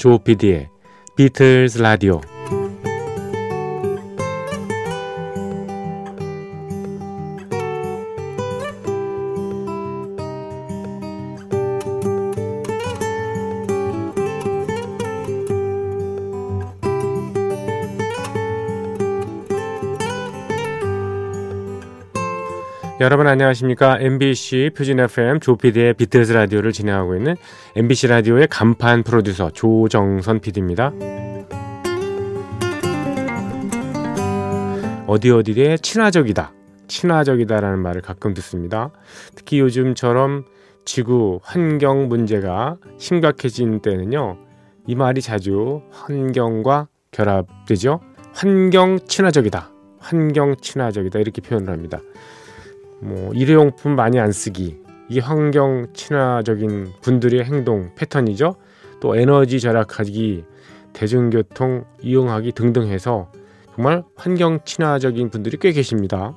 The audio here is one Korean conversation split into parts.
조피디의 비틀즈 라디오 여러분 안녕하십니까? MBC 표준 FM 조피디의 비틀즈 라디오를 진행하고 있는 MBC 라디오의 간판 프로듀서 조정선 PD입니다. 어디 어디에 친화적이다. 친화적이다라는 말을 가끔 듣습니다. 특히 요즘처럼 지구 환경 문제가 심각해진 때는요. 이 말이 자주 환경과 결합되죠. 환경 친화적이다. 환경 친화적이다. 이렇게 표현을 합니다. 뭐 일회용품 많이 안 쓰기 이게 환경 친화적인 분들의 행동 패턴이죠. 또 에너지 절약하기, 대중교통 이용하기 등등 해서 정말 환경 친화적인 분들이 꽤 계십니다.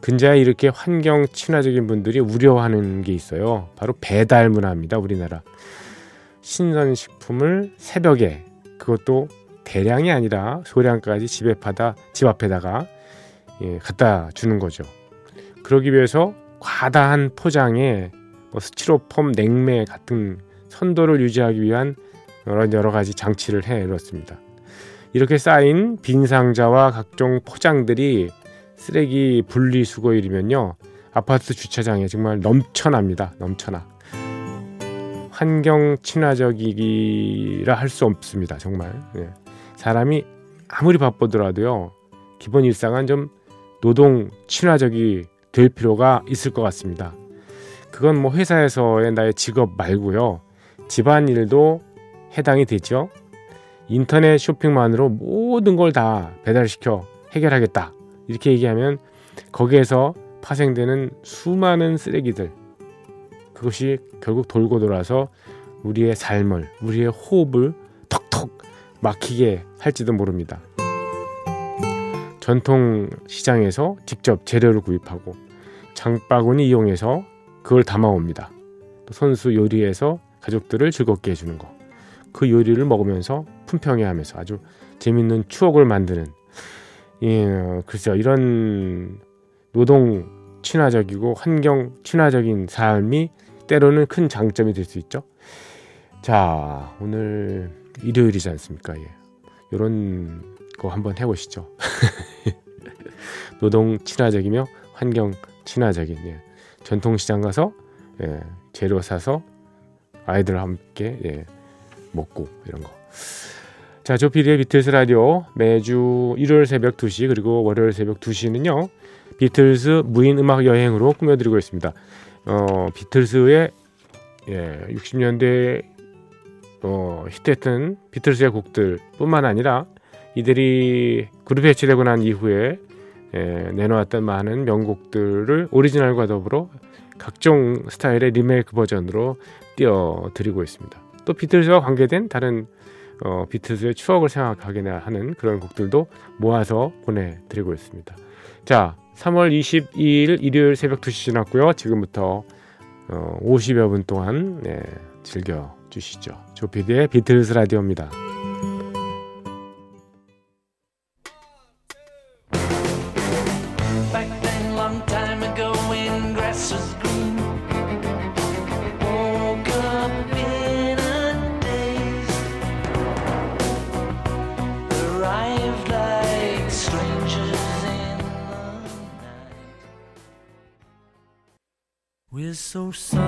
근자에 이렇게 환경 친화적인 분들이 우려하는 게 있어요. 바로 배달 문화입니다. 우리나라. 신선식품을 새벽에 그것도 대량이 아니라 소량까지 집에 파다 집 앞에다가 예, 갖다 주는 거죠. 그러기 위해서 과다한 포장에 뭐 스티로폼 냉매 같은 선도를 유지하기 위한 여러, 여러 가지 장치를 해 놓습니다. 이렇게 쌓인 빈 상자와 각종 포장들이 쓰레기 분리수거일이면요 아파트 주차장에 정말 넘쳐납니다. 넘쳐나. 환경 친화적이라 할 수 없습니다. 정말 예. 사람이 아무리 바쁘더라도요 기본 일상은 좀 노동 친화적이 될 필요가 있을 것 같습니다. 그건 뭐 회사에서의 나의 직업 말고요. 집안 일도 해당이 되죠. 인터넷 쇼핑만으로 모든 걸 다 배달시켜 해결하겠다. 이렇게 얘기하면 거기에서 파생되는 수많은 쓰레기들 그것이 결국 돌고 돌아서 우리의 삶을 우리의 호흡을 턱턱 막히게 할지도 모릅니다. 전통 시장에서 직접 재료를 구입하고 장바구니 이용해서 그걸 담아옵니다. 또 선수 요리에서 가족들을 즐겁게 해주는 거. 그 요리를 먹으면서 품평해하면서 아주 재밌는 추억을 만드는 예, 글쎄요 이런 노동 친화적이고 환경 친화적인 삶이 때로는 큰 장점이 될 수 있죠. 자 오늘 일요일이지 않습니까? 예. 이런 거 한번 해보시죠. 노동 친화적이며 환경 친화적인 예. 전통시장 가서 예. 재료 사서 아이들 함께 예. 먹고 이런 거. 자, 조피디의 비틀스 라디오 매주 일요일 새벽 2시 그리고 월요일 새벽 2시는요. 비틀스 무인 음악 여행으로 꾸며드리고 있습니다. 어, 비틀스의 예, 60년대 어, 히트했던 비틀스의 곡들뿐만 아니라 이들이 그룹 해체되고 난 이후에 예, 내놓았던 많은 명곡들을 오리지널과 더불어 각종 스타일의 리메이크 버전으로 띄워드리고 있습니다. 또 비틀즈와 관계된 다른 어, 비틀즈의 추억을 생각하게 하는 그런 곡들도 모아서 보내드리고 있습니다. 자, 3월 22일 일요일 새벽 2시 지났고요. 지금부터 어, 50여 분 동안 네, 즐겨주시죠. 조피디의 비틀즈 라디오입니다. so sad.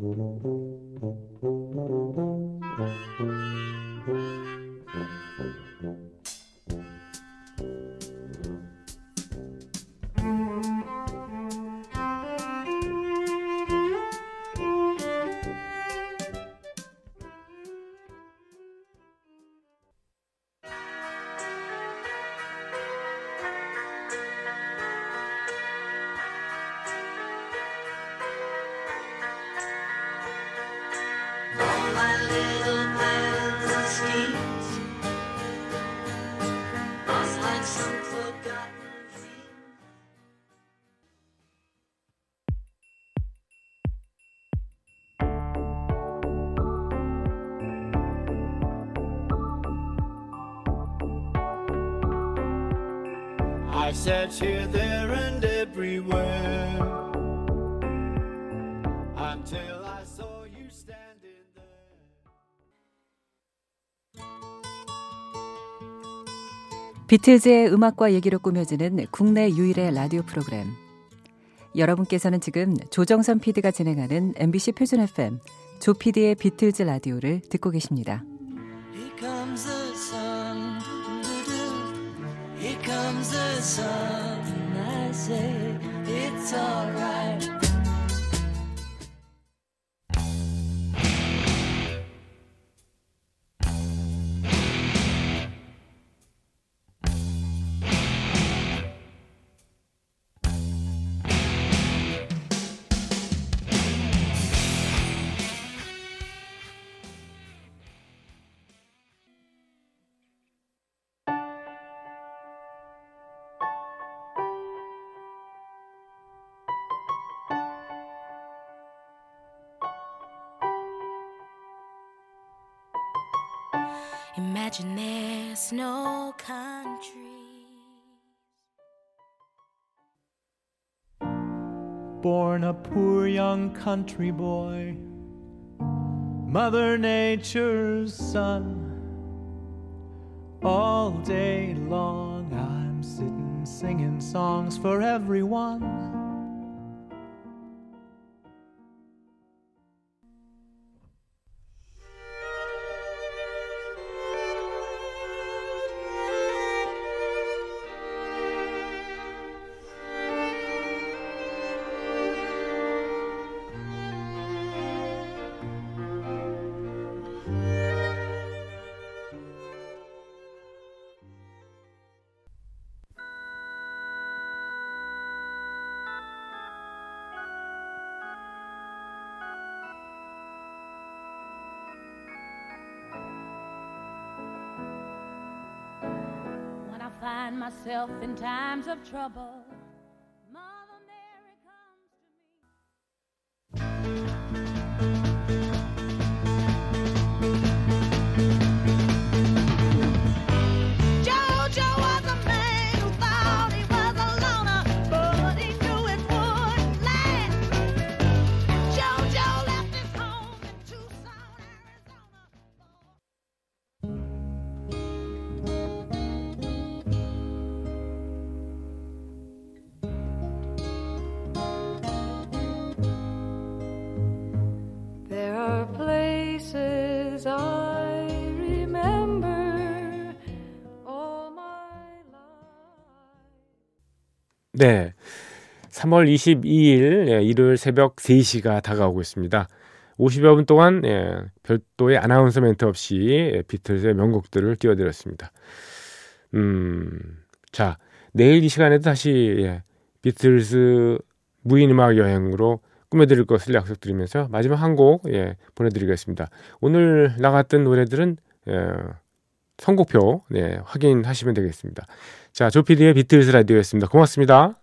Thank you. I search here, there, and everywhere until I saw you standing there. 비틀즈의 음악과 얘기로 꾸며지는 국내 유일의 라디오 프로그램. 여러분께서는 지금 조정선 PD가 진행하는 MBC 표준 FM 조 PD의 비틀즈 라디오를 듣고 계십니다. Here comes the comes the sun. and I say it's alright. Imagine there's no country. Born a poor young country boy, Mother Nature's son. All day long, I'm sitting singing songs for everyone. Find myself in times of trouble, 네. 3월 22일 예, 일요일 새벽 3시가 다가오고 있습니다. 50여 분 동안 예, 별도의 아나운서 멘트 없이 예, 비틀즈의 명곡들을 띄워드렸습니다. 음, 자, 내일 이 시간에도 다시 예, 비틀즈 무인 음악 여행으로 꾸며드릴 것을 약속드리면서 마지막 한 곡 예, 보내드리겠습니다. 오늘 나갔던 노래들은 예, 선곡표 네, 확인하시면 되겠습니다. 자, 조피디의 비틀즈 라디오였습니다. 고맙습니다.